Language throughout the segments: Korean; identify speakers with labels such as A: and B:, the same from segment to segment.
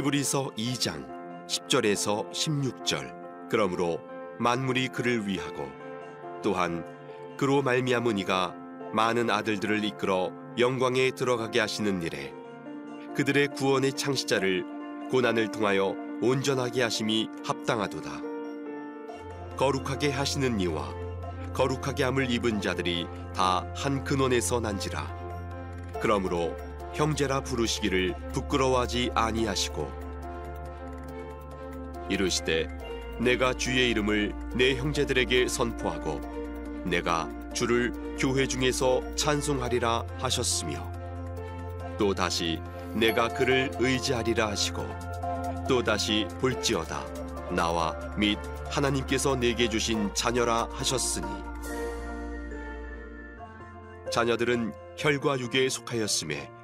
A: 히브리서 2장 10절에서 16절. 그러므로 만물이 그를 위하고 또한 그로 말미암은 이가 많은 아들들을 이끌어 영광에 들어가게 하시는 일에 그들의 구원의 창시자를 고난을 통하여 온전하게 하심이 합당하도다. 거룩하게 하시는 이와 거룩하게 함을 입은 자들이 다 한 근원에서 난지라. 그러므로 형제라 부르시기를 부끄러워하지 아니하시고 이르시되 내가 주의 이름을 내 형제들에게 선포하고 내가 주를 교회 중에서 찬송하리라 하셨으며 또 다시 내가 그를 의지하리라 하시고 또 다시 볼지어다 나와 및 하나님께서 내게 주신 자녀라 하셨으니 자녀들은 혈과 육에 속하였음에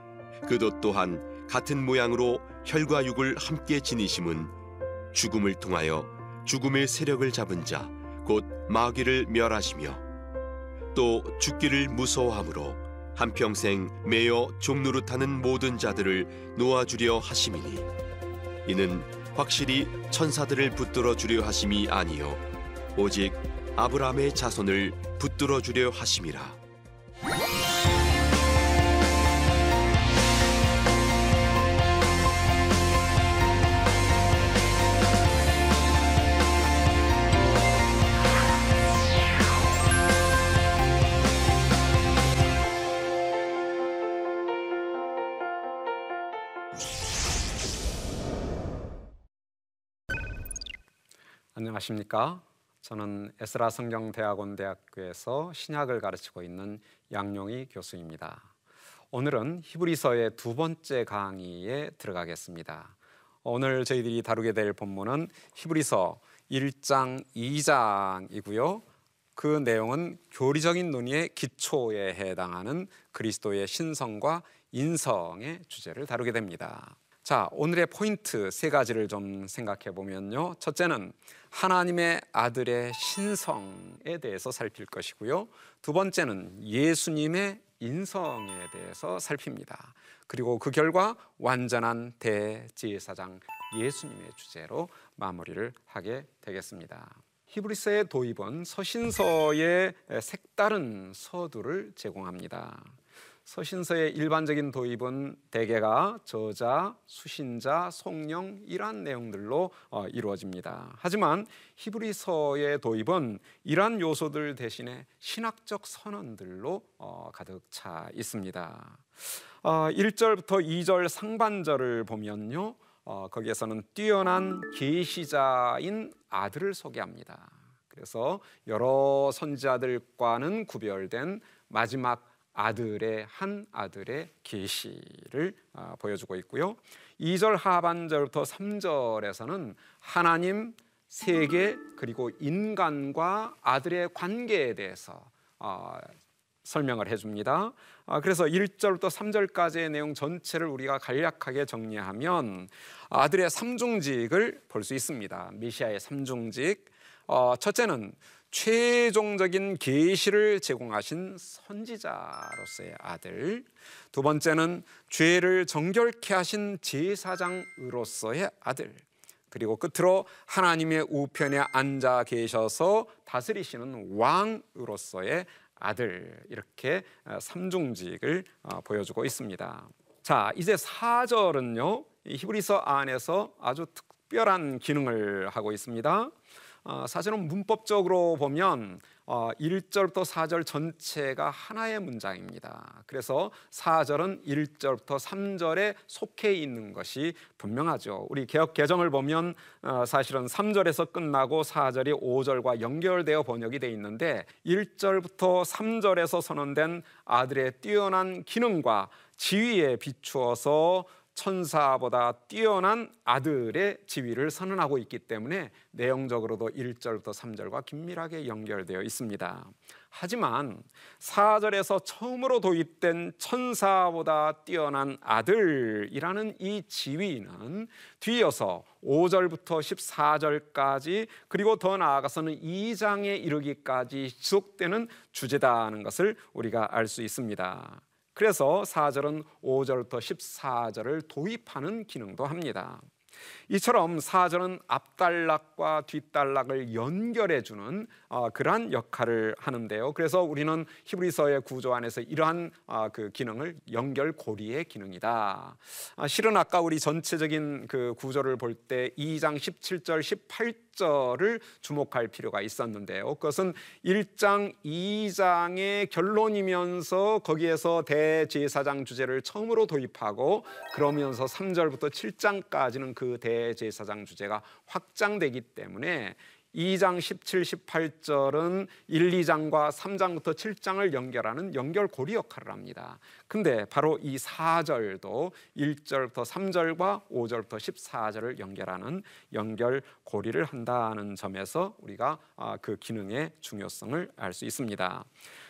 A: 그도 또한 같은 모양으로 혈과 육을 함께 지니심은 죽음을 통하여 죽음의 세력을 잡은 자 곧 마귀를 멸하시며 또 죽기를 무서워함으로 한평생 매여 종노릇하는 모든 자들을 놓아주려 하심이니 이는 확실히 천사들을 붙들어 주려 하심이 아니요 오직 아브라함의 자손을 붙들어 주려 하심이라
B: 안녕하십니까? 저는 에스라 성경 대학원 대학교에서 신약을 가르치고 있는 양용희 교수입니다. 오늘은 히브리서의 두 번째 강의에 들어가겠습니다. 오늘 저희들이 다루게 될 본문은 히브리서 1장, 2장이고요. 그 내용은 교리적인 논의의 기초에 해당하는 그리스도의 신성과 인성의 주제를 다루게 됩니다. 자, 오늘의 포인트 세 가지를 좀 생각해 보면요. 첫째는 하나님의 아들의 신성에 대해서 살필 것이고요. 두 번째는 예수님의 인성에 대해서 살핍니다. 그리고 그 결과 완전한 대제사장 예수님의 주제로 마무리를 하게 되겠습니다. 히브리서의 도입은 서신서의 색다른 서두를 제공합니다. 서신서의 일반적인 도입은 대개가 저자, 수신자, 송령 이러한 내용들로 어, 이루어집니다. 하지만 히브리서의 도입은 이러한 요소들 대신에 신학적 선언들로 어, 가득 차 있습니다. 어, 1절부터 2절 상반절을 보면요. 어, 거기에서는 뛰어난 계시자인 아들을 소개합니다. 그래서 여러 선지자들과는 구별된 마지막 아들의 한 아들의 계시를 아, 보여주고 있고요. 2절 하반절부터 3절에서는 하나님 세계 그리고 인간과 아들의 관계에 대해서 어, 설명을 해줍니다. 아, 그래서 1절부터 3절까지의 내용 전체를 우리가 간략하게 정리하면 아들의 삼중직을 볼 수 있습니다. 메시아의 삼중직. 어, 첫째는 최종적인 계시를 제공하신 선지자로서의 아들. 두 번째는 죄를 정결케 하신 제사장으로서의 아들. 그리고 끝으로 하나님의 우편에 앉아 계셔서 다스리시는 왕으로서의 아들. 이렇게 어, 삼중직을 어, 보여주고 있습니다. 자, 이제 4절은요. 히브리서 안에서 아주 특별한 기능을 하고 있습니다. 어, 사실은 문법적으로 보면 1절부터 어, 4절 전체가 하나의 문장입니다. 그래서 4절은 1절부터 3절에 속해 있는 것이 분명하죠. 우리 개혁 개정을 보면 어, 사실은 3절에서 끝나고 4절이 5절과 연결되어 번역이 되어 있는데 1절부터 3절에서 선언된 아들의 뛰어난 기능과 지위에 비추어서 천사보다 뛰어난 아들의 지위를 선언하고 있기 때문에 내용적으로도 1절부터 3절과 긴밀하게 연결되어 있습니다. 하지만 4절에서 처음으로 도입된 천사보다 뛰어난 아들이라는 이 지위는 뒤이어서 5절부터 14절까지 그리고 더 나아가서는 2장에 이르기까지 지속되는 주제다는 것을 우리가 알 수 있습니다. 그래서 4절은 5절부터 14절을 도입하는 기능도 합니다. 이처럼 사절은 앞단락과 뒷단락을 연결해 주는 어, 그러한 역할을 하는데요. 그래서 우리는 히브리서의 구조 안에서 이러한 어, 그 기능을 연결 고리의 기능이다. 아, 실은 아까 우리 전체적인 그 구조를 볼 때 2장 17절 18절을 주목할 필요가 있었는데요. 그것은 1장 2장의 결론이면서 거기에서 대제사장 주제를 처음으로 도입하고 그러면서 3절부터 7장까지는 그 대 제사장 주제가 확장되기 때문에 2장 17, 18절은 1, 2장과 3장부터 7장을 연결하는 연결고리 역할을 합니다. 근데 바로 이 4절도 1절부터 3절과 5절부터 14절을 연결하는 연결고리를 한다는 점에서 우리가 아, 그 기능의 중요성을 알 수 있습니다.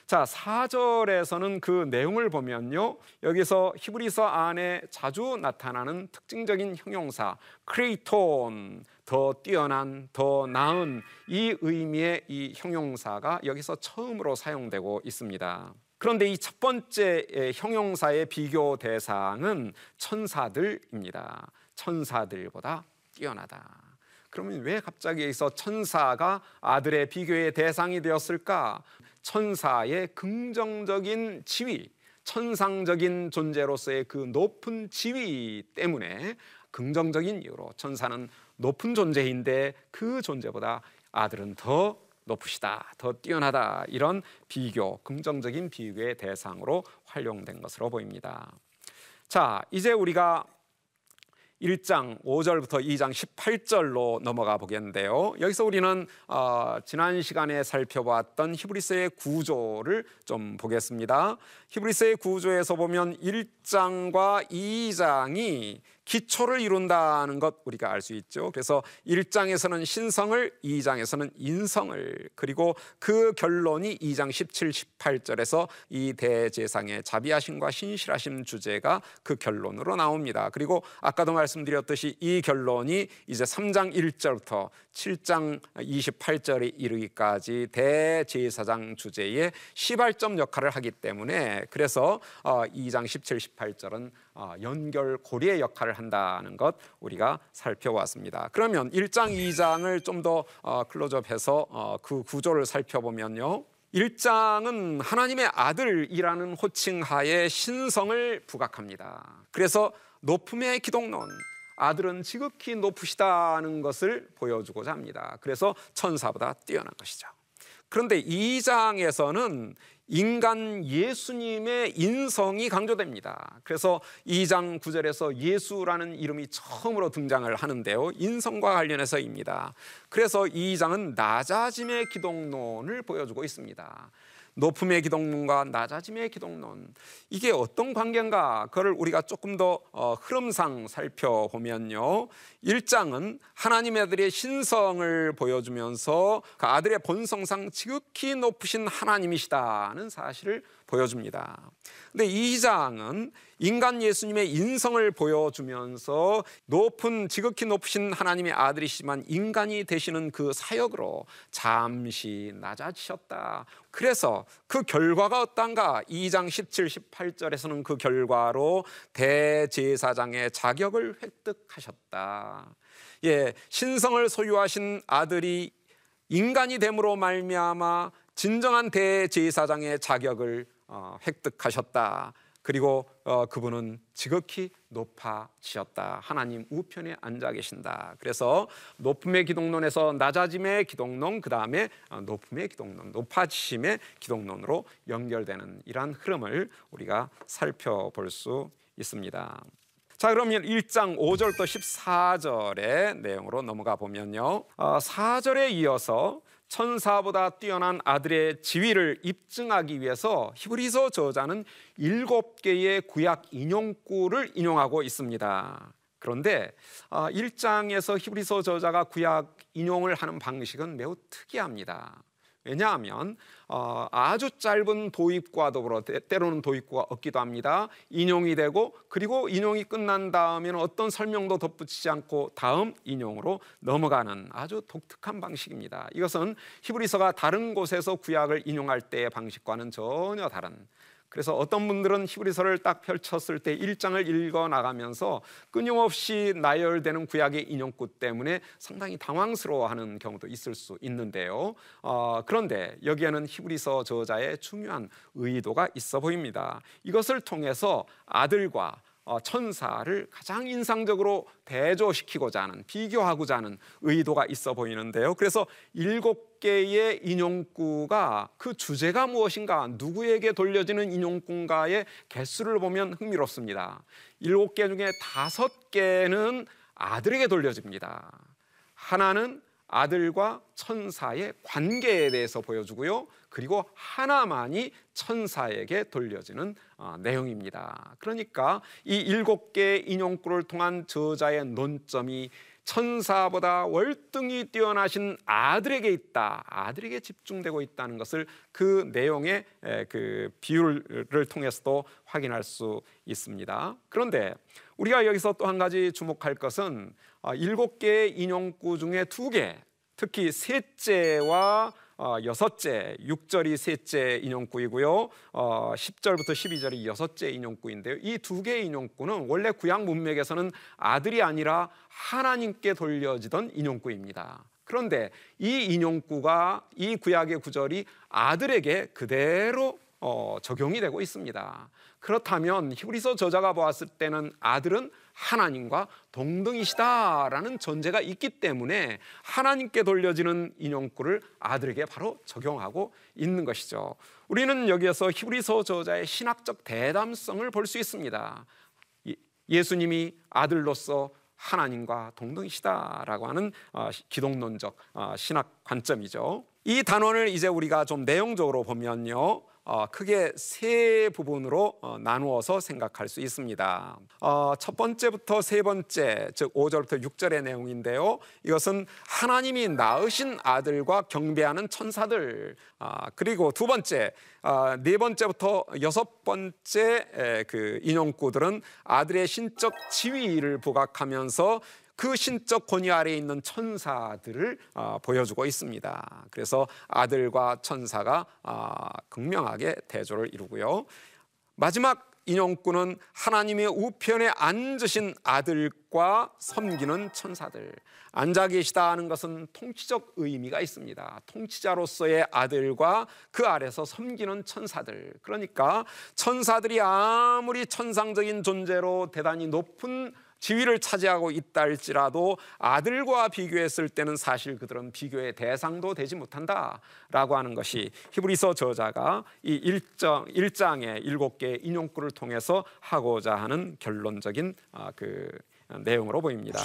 B: 자, 4절에서는 그 내용을 보면요. 여기서 히브리서 안에 자주 나타나는 특징적인 형용사 크레이톤 더 뛰어난 더 나은 이 의미의 이 형용사가 여기서 처음으로 사용되고 있습니다. 그런데 이 첫 번째 형용사의 비교 대상은 천사들입니다. 천사들보다 뛰어나다. 그러면 왜 갑자기 여기서 천사가 아들의 비교의 대상이 되었을까? 천사의 긍정적인 지위, 천상적인 존재로서의 그 높은 지위 때문에 긍정적인 이유로 천사는 높은 존재인데 그 존재보다 아들은 더 높으시다, 더 뛰어나다 이런 비교, 긍정적인 비교의 대상으로 활용된 것으로 보입니다. 자, 이제 우리가 1장 5절부터 2장 18절로 넘어가 보겠는데요. 여기서 우리는 어, 지난 시간에 살펴봤던 히브리서의 구조를 좀 보겠습니다. 히브리서의 구조에서 보면 1장과 2장이 기초를 이룬다는 것 우리가 알 수 있죠. 그래서 1장에서는 신성을, 2장에서는 인성을, 그리고 그 결론이 2장 17, 18절에서 이 대제상의 자비하심과 신실하심 주제가 그 결론으로 나옵니다. 그리고 아까도 말씀드렸듯이 이 결론이 이제 3장 1절부터 7장 28절에 이르기까지 대제사장 주제의 시발점 역할을 하기 때문에 그래서 2장 17, 18절은 어, 연결 고리의 역할을 한다는 것 우리가 살펴봤습니다. 그러면 1장, 2장을 좀더 어, 클로즈업해서 어, 그 구조를 살펴보면요. 1장은 하나님의 아들이라는 호칭하에 신성을 부각합니다. 그래서 높음의 기독론, 아들은 지극히 높으시다는 것을 보여주고자 합니다. 그래서 천사보다 뛰어난 것이죠. 그런데 2장에서는 인간 예수님의 인성이 강조됩니다. 그래서 2장 9절에서 예수라는 이름이 처음으로 등장을 하는데요. 인성과 관련해서입니다. 그래서 2장은 낮아짐의 기독론을 보여주고 있습니다. 높음의 기독론과 낮아짐의 기독론. 이게 어떤 관계인가? 그걸 우리가 조금 더 어, 흐름상 살펴보면요. 1장은 하나님의 아들의 신성을 보여주면서 그 아들의 본성상 지극히 높으신 하나님이시다는 사실을 보여줍니다. 근데 이 장은 인간 예수님의 인성을 보여주면서 높은 지극히 높으신 하나님의 아들이시지만 인간이 되시는 그 사역으로 잠시 낮아지셨다. 그래서 그 결과가 어떤가? 2장 17, 18절에서는 그 결과로 대제사장의 자격을 획득하셨다. 예, 신성을 소유하신 아들이 인간이 됨으로 말미암아 진정한 대제사장의 자격을 어, 획득하셨다. 그리고 어, 그분은 지극히 높아지셨다. 하나님 우편에 앉아 계신다. 그래서 높음의 기독론에서 낮아짐의 기독론, 그 다음에 어, 높음의 기독론, 높아지심의 기독론으로 연결되는 이러한 흐름을 우리가 살펴볼 수 있습니다. 자 그러면 1장 5절부터 14절의 내용으로 넘어가 보면요. 4절에 어, 이어서 천사보다 뛰어난 아들의 지위를 입증하기 위해서 히브리서 저자는 일곱 개의 구약 인용구를 인용하고 있습니다. 그런데 1장에서 아, 히브리서 저자가 구약 인용을 하는 방식은 매우 특이합니다. 왜냐하면 어, 아주 짧은 도입과 더불어 때로는 도입구가 없기도 합니다. 인용이 되고 그리고 인용이 끝난 다음에는 어떤 설명도 덧붙이지 않고 다음 인용으로 넘어가는 아주 독특한 방식입니다. 이것은 히브리서가 다른 곳에서 구약을 인용할 때의 방식과는 전혀 다른 그래서 어떤 분들은 히브리서를 딱 펼쳤을 때 1장을 읽어 나가면서 끊임없이 나열되는 구약의 인용구 때문에 상당히 당황스러워하는 경우도 있을 수 있는데요. 어, 그런데 여기에는 히브리서 저자의 중요한 의도가 있어 보입니다. 이것을 통해서 아들과 어, 천사를 가장 인상적으로 대조시키고자 하는 비교하고자 하는 의도가 있어 보이는데요. 그래서 일곱 개의 인용구가 그 주제가 무엇인가, 누구에게 돌려지는 인용구인가의 개수를 보면 흥미롭습니다. 일곱 개 중에 다섯 개는 아들에게 돌려집니다. 하나는 아들과 천사의 관계에 대해서 보여주고요. 그리고 하나만이 천사에게 돌려지는 어, 내용입니다. 그러니까 이 일곱 개의 인용구를 통한 저자의 논점이 천사보다 월등히 뛰어나신 아들에게 있다. 아들에게 집중되고 있다는 것을 그 내용의 그 비율을 통해서도 확인할 수 있습니다. 그런데 우리가 여기서 또 한 가지 주목할 것은 어, 일곱 개의 인용구 중에 두 개, 특히 셋째와 어, 여섯째, 6절이 셋째 인용구이고요. 어, 10절부터 12절이 여섯째 인용구인데요. 이 두 개의 인용구는 원래 구약 문맥에서는 아들이 아니라 하나님께 돌려지던 인용구입니다. 그런데 이 인용구가 이 구약의 구절이 아들에게 그대로 어, 적용이 되고 있습니다. 그렇다면 히브리서 저자가 보았을 때는 아들은 하나님과 동등이시다라는 전제가 있기 때문에 하나님께 돌려지는 인용구를 아들에게 바로 적용하고 있는 것이죠. 우리는 여기에서 히브리서 저자의 신학적 대담성을 볼 수 있습니다. 예수님이 아들로서 하나님과 동등이시다라고 하는 어, 기독론적 어, 신학 관점이죠. 이 단원을 이제 우리가 좀 내용적으로 보면요. 어, 크게 세 부분으로 어, 나누어서 생각할 수 있습니다. 어, 첫 번째부터 세 번째, 즉 5절부터 6절의 내용인데요. 이것은 하나님이 낳으신 아들과 경배하는 천사들. 아, 그리고 두 번째, 아, 네 번째부터 여섯 번째 에, 그 인용구들은 아들의 신적 지위를 부각하면서 그 신적 권위 아래에 있는 천사들을 어, 보여주고 있습니다. 그래서 아들과 천사가 어, 극명하게 대조를 이루고요. 마지막 인용구는 하나님의 우편에 앉으신 아들과 섬기는 천사들. 앉아 계시다 하는 것은 통치적 의미가 있습니다. 통치자로서의 아들과 그 아래서 섬기는 천사들. 그러니까 천사들이 아무리 천상적인 존재로 대단히 높은 지위를 차지하고 있다 할지라도 아들과 비교했을 때는 사실 그들은 비교의 대상도 되지 못한다라고 하는 것이 히브리서 저자가 이 1장, 1장의 일곱 개의 인용구를 통해서 하고자 하는 결론적인 아, 그 내용으로 보입니다.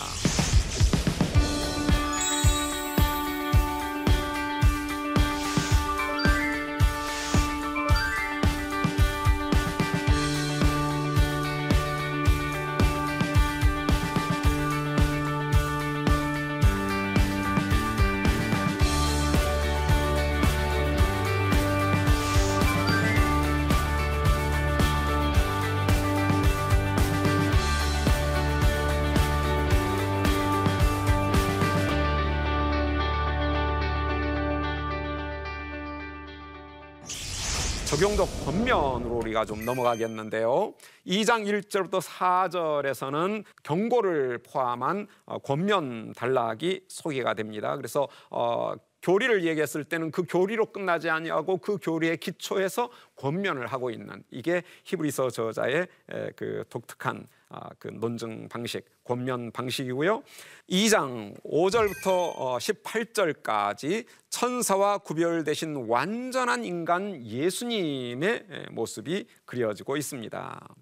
B: 적용적 권면으로 우리가 좀 넘어가겠는데요. 2장 1절부터 4절에서는 경고를 포함한 어, 권면 단락이 소개가 됩니다. 그래서 어, 교리를 얘기했을 때는 그 교리로 끝나지 아니하고 그 교리의 기초에서 권면을 하고 있는 이게 히브리서 저자의 그 독특한 아, 그 논증 방식, 권면 방식이고요. 2장 5절부터 18절까지 어, 천사와 구별되신 완전한 인간 예수님의 모습이 그려지고 있습니다.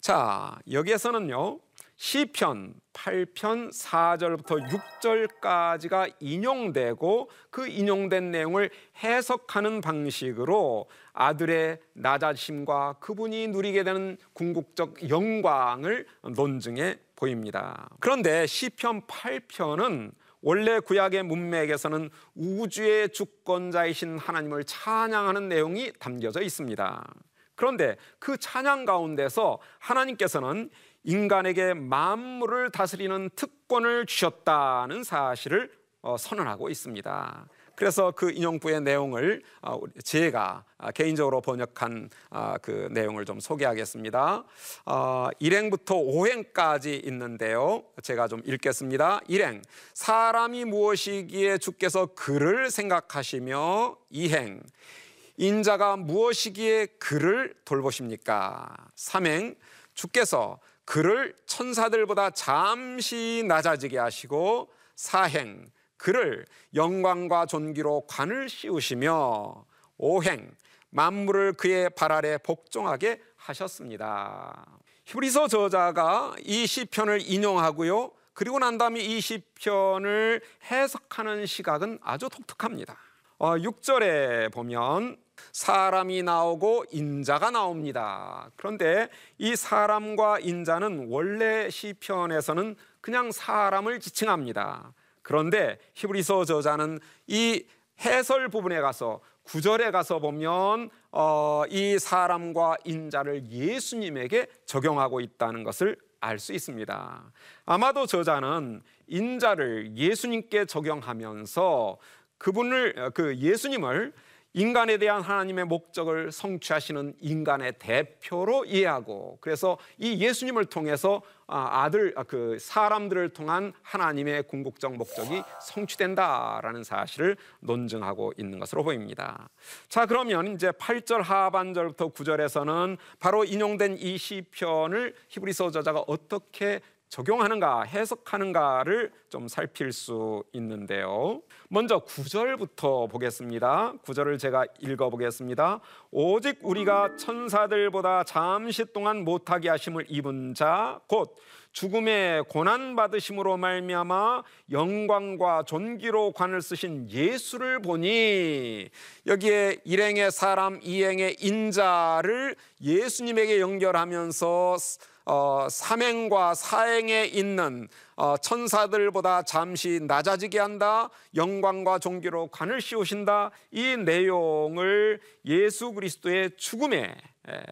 B: 자, 여기에서는요. 시편 8편 4절부터 6절까지가 인용되고 그 인용된 내용을 해석하는 방식으로 아들의 낮아심과 그분이 누리게 되는 궁극적 영광을 논증해 보입니다. 그런데 시편 8편은 원래 구약의 문맥에서는 우주의 주권자이신 하나님을 찬양하는 내용이 담겨져 있습니다. 그런데 그 찬양 가운데서 하나님께서는 인간에게 만물을 다스리는 특권을 주셨다는 사실을 어, 선언하고 있습니다. 그래서 그 인용부의 내용을 어, 제가 개인적으로 번역한 그 내용을 좀 소개하겠습니다. 일행부터 오행까지 있는데요. 제가 좀 읽겠습니다. 일행 사람이 무엇이기에 주께서 그를 생각하시며 이행 인자가 무엇이기에 그를 돌보십니까? 삼행 주께서 그를 천사들보다 잠시 낮아지게 하시고 사행 그를 영광과 존귀로 관을 씌우시며 오행 만물을 그의 발 아래 복종하게 하셨습니다. 히브리서 저자가 이 시편을 인용하고요. 그리고 난 다음에 이 시편을 해석하는 시각은 아주 독특합니다. 6절에 어, 보면 사람이 나오고 인자가 나옵니다. 그런데 이 사람과 인자는 원래 시편에서는 그냥 사람을 지칭합니다. 그런데 히브리서 저자는 이 해설 부분에 가서 구절에 가서 보면 어, 이 사람과 인자를 예수님에게 적용하고 있다는 것을 알 수 있습니다. 아마도 저자는 인자를 예수님께 적용하면서 그분을 그 예수님을 인간에 대한 하나님의 목적을 성취하시는 인간의 대표로 이해하고 그래서 이 예수님을 통해서 아, 아들 아, 그 사람들을 통한 하나님의 궁극적 목적이 성취된다라는 사실을 논증하고 있는 것으로 보입니다. 자, 그러면 이제 8절 하반절부터 9절에서는 바로 인용된 이 시편을 히브리서 저자가 어떻게 적용하는가 해석하는가를 좀 살필 수 있는데요. 먼저 구절부터 보겠습니다. 구절을 제가 읽어 보겠습니다. 오직 우리가 천사들보다 잠시 동안 못하게 하심을 입은 자 곧 죽음의 고난 받으심으로 말미암아 영광과 존귀로 관을 쓰신 예수를 보니 여기에 일행의 사람 이행의 인자를 예수님에게 연결하면서 어, 삼행과 사행에 있는 어, 천사들보다 잠시 낮아지게 한다. 영광과 종기로 관을 씌우신다. 이 내용을 예수 그리스도의 죽음에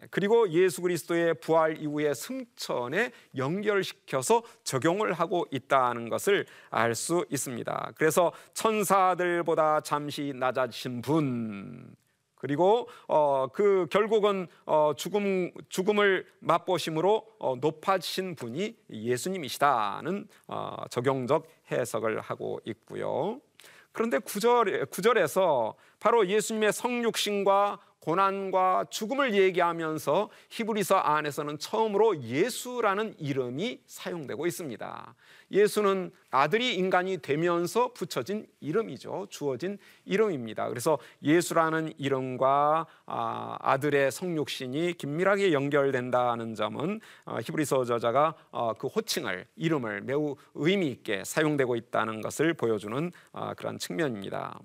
B: 그리고 예수 그리스도의 부활 이후의 승천에 연결시켜서 적용을 하고 있다는 것을 알 수 있습니다. 그래서 천사들보다 잠시 낮아지신 분 그리고 어, 그 결국은 어, 죽음 죽음을 맛보심으로 어, 높아진 분이 예수님이시다는 어, 적용적 해석을 하고 있고요. 그런데 구절 구절에서 바로 예수님의 성육신과 고난과 죽음을 얘기하면서 히브리서 안에서는 처음으로 예수라는 이름이 사용되고 있습니다. 예수는 아들이 인간이 되면서 붙여진 이름이죠. 주어진 이름입니다. 그래서 예수라는 이름과 아, 아들의 성육신이 긴밀하게 연결된다는 점은 어, 히브리서 저자가 어, 그 호칭을 이름을 매우 의미 있게 사용되고 있다는 것을 보여주는 어, 그런 측면입니다.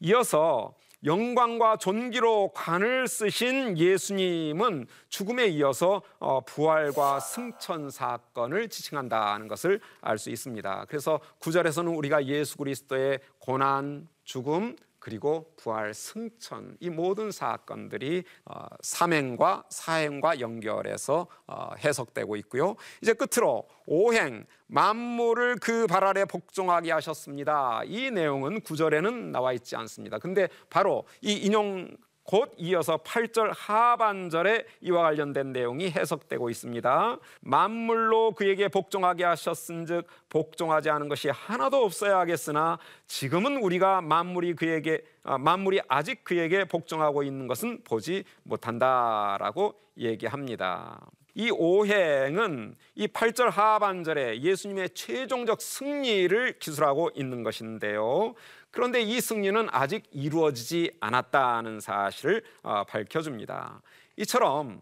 B: 이어서 영광과 존귀로 관을 쓰신 예수님은 죽음에 이어서 어, 부활과 승천 사건을 지칭한다는 것을 알 수 있습니다. 그래서 구절에서는 우리가 예수 그리스도의 고난, 죽음, 그리고 부활, 승천 이 모든 사건들이 어, 삼행과 사행과 연결해서 어, 해석되고 있고요. 이제 끝으로 오행 만물을 그 발 아래 복종하게 하셨습니다. 이 내용은 구절에는 나와 있지 않습니다. 근데 바로 이 인용 곧 이어서 8절 하반절에 이와 관련된 내용이 해석되고 있습니다. 만물로 그에게 복종하게 하셨은즉 복종하지 않은 것이 하나도 없어야 하겠으나 지금은 우리가 만물이 그에게 아, 만물이 아직 그에게 복종하고 있는 것은 보지 못한다라고 얘기합니다. 이 오행은 이 8절 하반절에 예수님의 최종적 승리를 기술하고 있는 것인데요. 그런데 이 승리는 아직 이루어지지 않았다는 사실을 어, 밝혀줍니다. 이처럼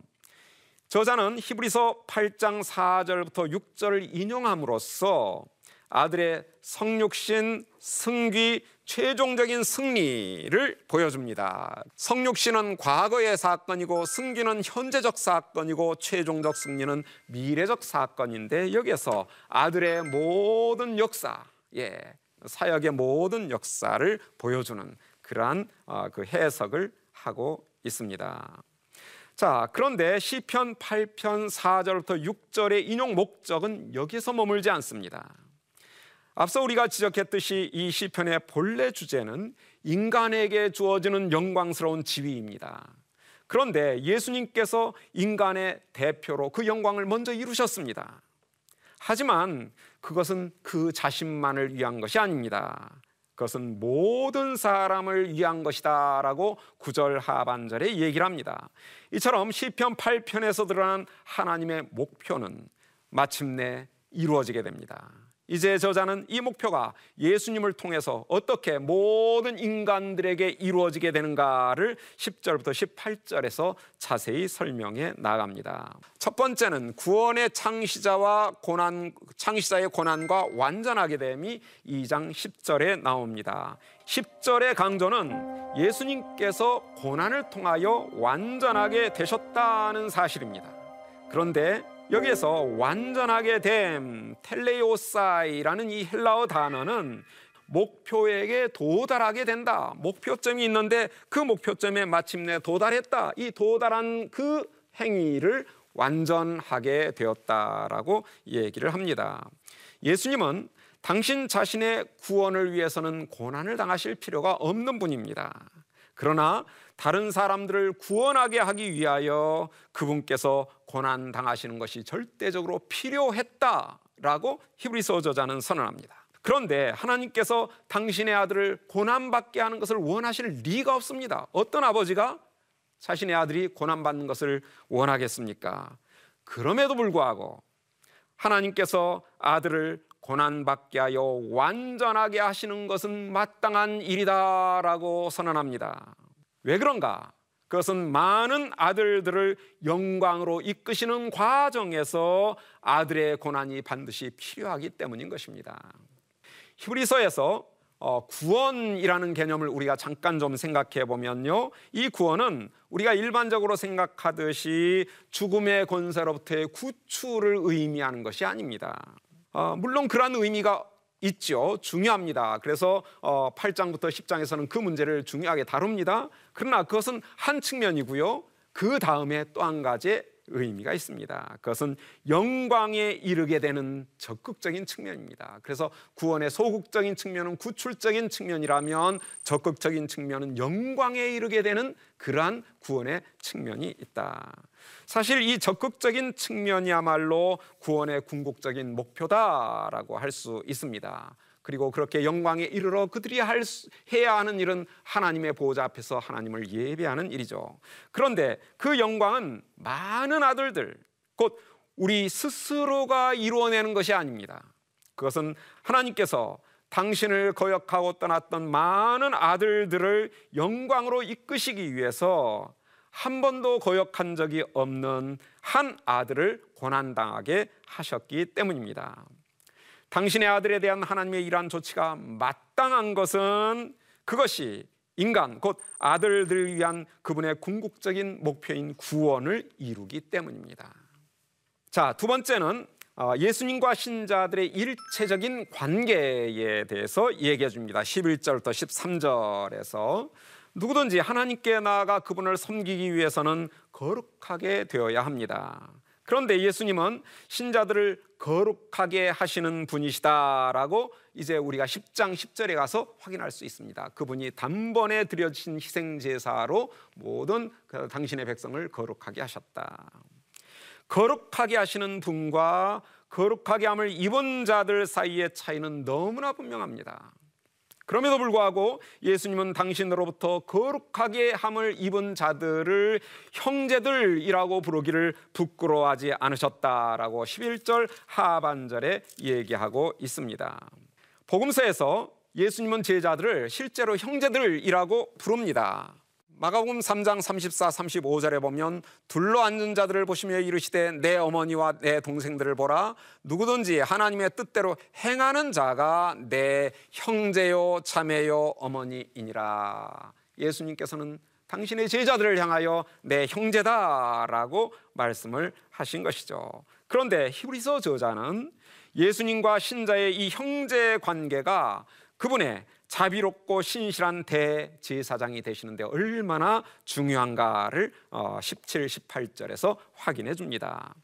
B: 저자는 히브리서 8장 4절부터 6절을 인용함으로써 아들의 성육신, 승귀, 최종적인 승리를 보여줍니다. 성육신은 과거의 사건이고 승기는 현재적 사건이고 최종적 승리는 미래적 사건인데 여기에서 아들의 모든 역사, 예, 사역의 모든 역사를 보여주는 그러한 어, 그 해석을 하고 있습니다. 자, 그런데 시편 8편 4절부터 6절의 인용 목적은 여기서 머물지 않습니다. 앞서 우리가 지적했듯이 이 시편의 본래 주제는 인간에게 주어지는 영광스러운 지위입니다. 그런데 예수님께서 인간의 대표로 그 영광을 먼저 이루셨습니다. 하지만 그것은 그 자신만을 위한 것이 아닙니다. 그것은 모든 사람을 위한 것이다라고 구절 하반절에 얘기를 합니다. 이처럼 시편 8편에서 드러난 하나님의 목표는 마침내 이루어지게 됩니다. 이제 저자는 이 목표가 예수님을 통해서 어떻게 모든 인간들에게 이루어지게 되는가를 10절부터 18절에서 자세히 설명해 나갑니다. 첫 번째는 구원의 창시자와 고난 창시자의 고난과 완전하게 됨이 2장 10절에 나옵니다. 10절의 강조는 예수님께서 고난을 통하여 완전하게 되셨다는 사실입니다. 그런데 여기에서 완전하게 됨 텔레오사이라는 이 헬라어 단어는 목표에게 도달하게 된다. 목표점이 있는데 그 목표점에 마침내 도달했다. 이 도달한 그 행위를 완전하게 되었다라고 얘기를 합니다. 예수님은 당신 자신의 구원을 위해서는 고난을 당하실 필요가 없는 분입니다. 그러나 다른 사람들을 구원하게 하기 위하여 그분께서 고난 당하시는 것이 절대적으로 필요했다라고 히브리서 저자는 선언합니다. 그런데 하나님께서 당신의 아들을 고난받게 하는 것을 원하실 리가 없습니다. 어떤 아버지가 자신의 아들이 고난받는 것을 원하겠습니까? 그럼에도 불구하고 하나님께서 아들을 고난받게 하여 완전하게 하시는 것은 마땅한 일이다라고 선언합니다. 왜 그런가? 그것은 많은 아들들을 영광으로 이끄시는 과정에서 아들의 고난이 반드시 필요하기 때문인 것입니다. 히브리서에서 어, 구원이라는 개념을 우리가 잠깐 좀 생각해 보면요. 이 구원은 우리가 일반적으로 생각하듯이 죽음의 권세로부터의 구출을 의미하는 것이 아닙니다. 어, 물론 그러한 의미가 있죠. 중요합니다. 그래서 어, 8장부터 10장에서는 그 문제를 중요하게 다룹니다. 그러나 그것은 한 측면이고요. 그 다음에 또 한 가지 의미가 있습니다. 그것은 영광에 이르게 되는 적극적인 측면입니다. 그래서 구원의 소극적인 측면은 구출적인 측면이라면 적극적인 측면은 영광에 이르게 되는 그러한 구원의 측면이 있다. 사실 이 적극적인 측면이야말로 구원의 궁극적인 목표다라고 할 수 있습니다. 그리고 그렇게 영광에 이르러 그들이 할 수, 해야 하는 일은 하나님의 보호자 앞에서 하나님을 예배하는 일이죠. 그런데 그 영광은 많은 아들들, 곧 우리 스스로가 이루어내는 것이 아닙니다. 그것은 하나님께서 당신을 거역하고 떠났던 많은 아들들을 영광으로 이끄시기 위해서 한 번도 거역한 적이 없는 한 아들을 고난당하게 하셨기 때문입니다. 당신의 아들에 대한 하나님의 이러한 조치가 마땅한 것은 그것이 인간 곧 아들들을 위한 그분의 궁극적인 목표인 구원을 이루기 때문입니다. 자, 두 번째는 어, 예수님과 신자들의 일체적인 관계에 대해서 얘기해 줍니다. 11절부터 13절에서 누구든지 하나님께 나아가 그분을 섬기기 위해서는 거룩하게 되어야 합니다. 그런데 예수님은 신자들을 거룩하게 하시는 분이시다라고 이제 우리가 10장 10절에 가서 확인할 수 있습니다. 그분이 단번에 드려진 희생 제사로 모든 그 당신의 백성을 거룩하게 하셨다. 거룩하게 하시는 분과 거룩하게 함을 입은 자들 사이의 차이는 너무나 분명합니다. 그럼에도 불구하고 예수님은 당신으로부터 거룩하게 함을 입은 자들을 형제들이라고 부르기를 부끄러워하지 않으셨다라고 11절 하반절에 얘기하고 있습니다. 복음서에서 예수님은 제자들을 실제로 형제들이라고 부릅니다. 마가복음 3장 34, 35절에 보면 둘러 앉은 자들을 보시며 이르시되 내 어머니와 내 동생들을 보라 누구든지 하나님의 뜻대로 행하는 자가 내 형제요 자매요 어머니이니라 예수님께서는 당신의 제자들을 향하여 내 형제다라고 말씀을 하신 것이죠. 그런데 히브리서 저자는 예수님과 신자의 이 형제 관계가 그분의 자비롭고 신실한 대제사장이 되시는데 얼마나 중요한가를 17, 어, 18절에서 확인해 줍니다.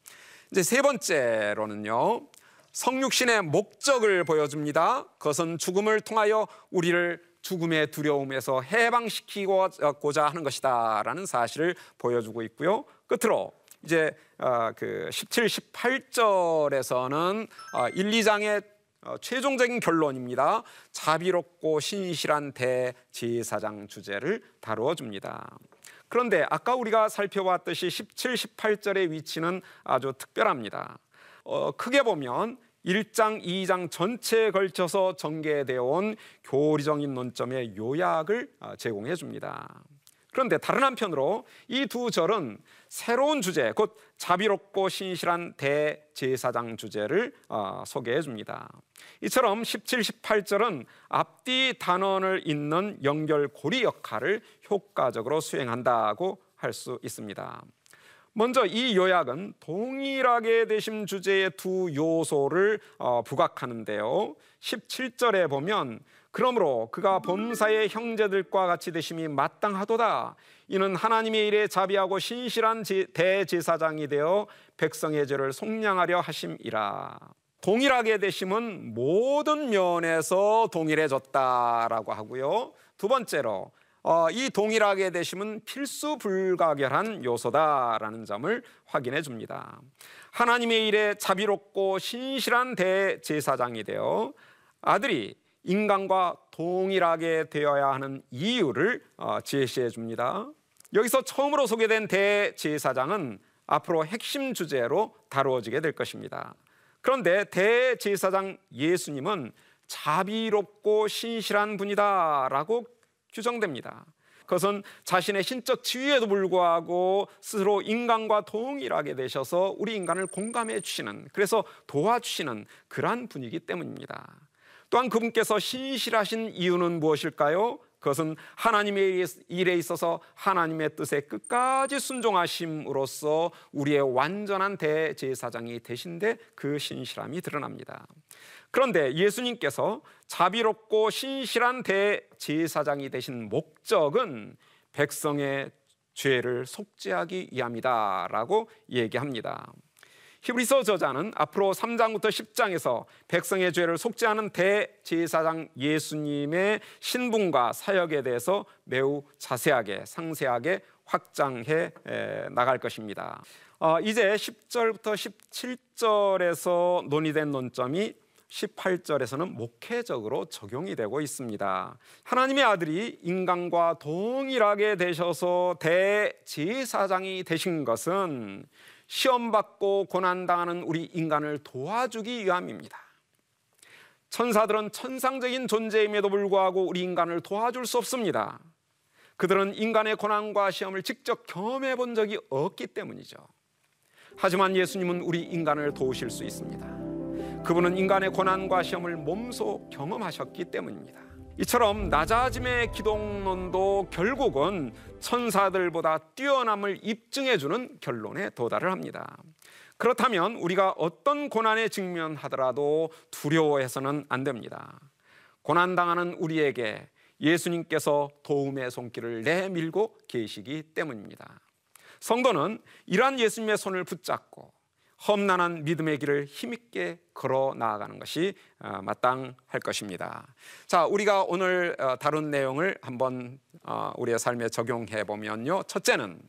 B: 이제 세 번째로는요. 성육신의 목적을 보여줍니다. 그것은 죽음을 통하여 우리를 죽음의 두려움에서 해방시키고자 하는 것이다라는 사실을 보여주고 있고요. 끝으로 이제 어, 그 17, 18절에서는 1, 2장의 최종적인 결론입니다. 자비롭고 신실한 대제사장 주제를 다루어 줍니다. 그런데 아까 우리가 살펴봤듯이 17, 18절의 위치는 아주 특별합니다. 어, 크게 보면 1장, 2장 전체에 걸쳐서 전개되어 온 교리적인 논점의 요약을 어, 제공해 줍니다. 그런데 다른 한편으로 이 두 절은 새로운 주제, 곧 자비롭고 신실한 대제사장 주제를 어, 소개해 줍니다. 이처럼 17, 18절은 앞뒤 단원을 잇는 연결 고리 역할을 효과적으로 수행한다고 할 수 있습니다. 먼저 이 요약은 동일하게 되신 주제의 두 요소를 어, 부각하는데요. 17절에 보면 그러므로 그가 범사의 형제들과 같이 되심이 마땅하도다. 이는 하나님의 일에 자비하고 신실한 대제사장이 되어 백성의 죄를 속량하려 하심이라. 동일하게 되심은 모든 면에서 동일해졌다라고 하고요. 두 번째로 어, 이 동일하게 되심은 필수 불가결한 요소다라는 점을 확인해 줍니다. 하나님의 일에 자비롭고 신실한 대제사장이 되어 아들이 인간과 동일하게 되어야 하는 이유를 어, 제시해 줍니다. 여기서 처음으로 소개된 대제사장은 앞으로 핵심 주제로 다루어지게 될 것입니다. 그런데 대제사장 예수님은 자비롭고 신실한 분이다라고 규정됩니다. 그것은 자신의 신적 지위에도 불구하고 스스로 인간과 동일하게 되셔서 우리 인간을 공감해 주시는 그래서 도와주시는 그러한 분이기 때문입니다. 또한 그분께서 신실하신 이유는 무엇일까요? 그것은 하나님의 일에 있어서 하나님의 뜻에 끝까지 순종하심으로써 우리의 완전한 대제사장이 되신데 그 신실함이 드러납니다. 그런데 예수님께서 자비롭고 신실한 대제사장이 되신 목적은 백성의 죄를 속죄하기 위함이다라고 얘기합니다. 히브리서 저자는 앞으로 3장부터 10장에서 백성의 죄를 속죄하는 대제사장 예수님의 신분과 사역에 대해서 매우 자세하게 상세하게 확장해 나갈 것입니다. 어, 이제 10절부터 17절에서 논의된 논점이 18절에서는 목회적으로 적용이 되고 있습니다. 하나님의 아들이 인간과 동일하게 되셔서 대제사장이 되신 것은 시험받고 고난당하는 우리 인간을 도와주기 위함입니다. 천사들은 천상적인 존재임에도 불구하고 우리 인간을 도와줄 수 없습니다. 그들은 인간의 고난과 시험을 직접 경험해 본 적이 없기 때문이죠. 하지만 예수님은 우리 인간을 도우실 수 있습니다. 그분은 인간의 고난과 시험을 몸소 경험하셨기 때문입니다. 이처럼 낮아짐의 기독론도 결국은 천사들보다 뛰어남을 입증해주는 결론에 도달을 합니다. 그렇다면 우리가 어떤 고난에 직면하더라도 두려워해서는 안 됩니다. 고난당하는 우리에게 예수님께서 도움의 손길을 내밀고 계시기 때문입니다. 성도는 이러한 예수님의 손을 붙잡고 험난한 믿음의 길을 힘있게 걸어 나아가는 것이 어, 마땅할 것입니다. 자, 우리가 오늘 어, 다룬 내용을 한번 어, 우리의 삶에 적용해 보면요. 첫째는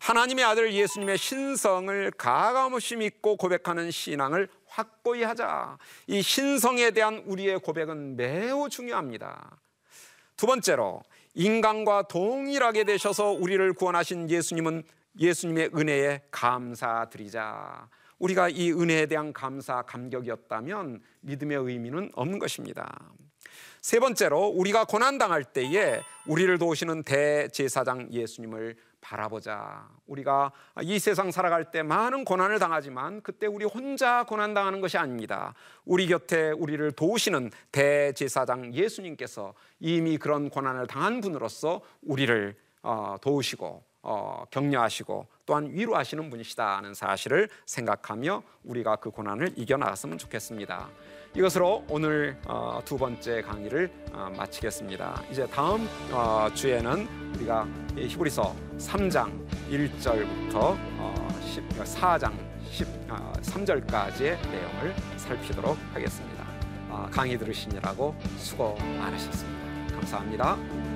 B: 하나님의 아들 예수님의 신성을 가감없이 믿고 고백하는 신앙을 확고히 하자. 이 신성에 대한 우리의 고백은 매우 중요합니다. 두 번째로 인간과 동일하게 되셔서 우리를 구원하신 예수님은 예수님의 은혜에 감사드리자. 우리가 이 은혜에 대한 감사, 감격이었다면 믿음의 의미는 없는 것입니다. 세 번째로 우리가 고난당할 때에 우리를 도우시는 대제사장 예수님을 바라보자. 우리가 이 세상 살아갈 때 많은 고난을 당하지만 그때 우리 혼자 고난당하는 것이 아닙니다. 우리 곁에 우리를 도우시는 대제사장 예수님께서 이미 그런 고난을 당한 분으로서 우리를 어, 도우시고 어, 격려하시고 또한 위로하시는 분이시다는 사실을 생각하며 우리가 그 고난을 이겨나갔으면 좋겠습니다. 이것으로 오늘 어, 두 번째 강의를 어, 마치겠습니다. 이제 다음 어, 주에는 우리가 히브리서 3장 1절부터 4장 13절까지의 내용을 살피도록 하겠습니다. 강의 들으시느라고 수고 많으셨습니다. 감사합니다.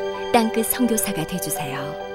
C: 땅끝 선교사가 되주세요.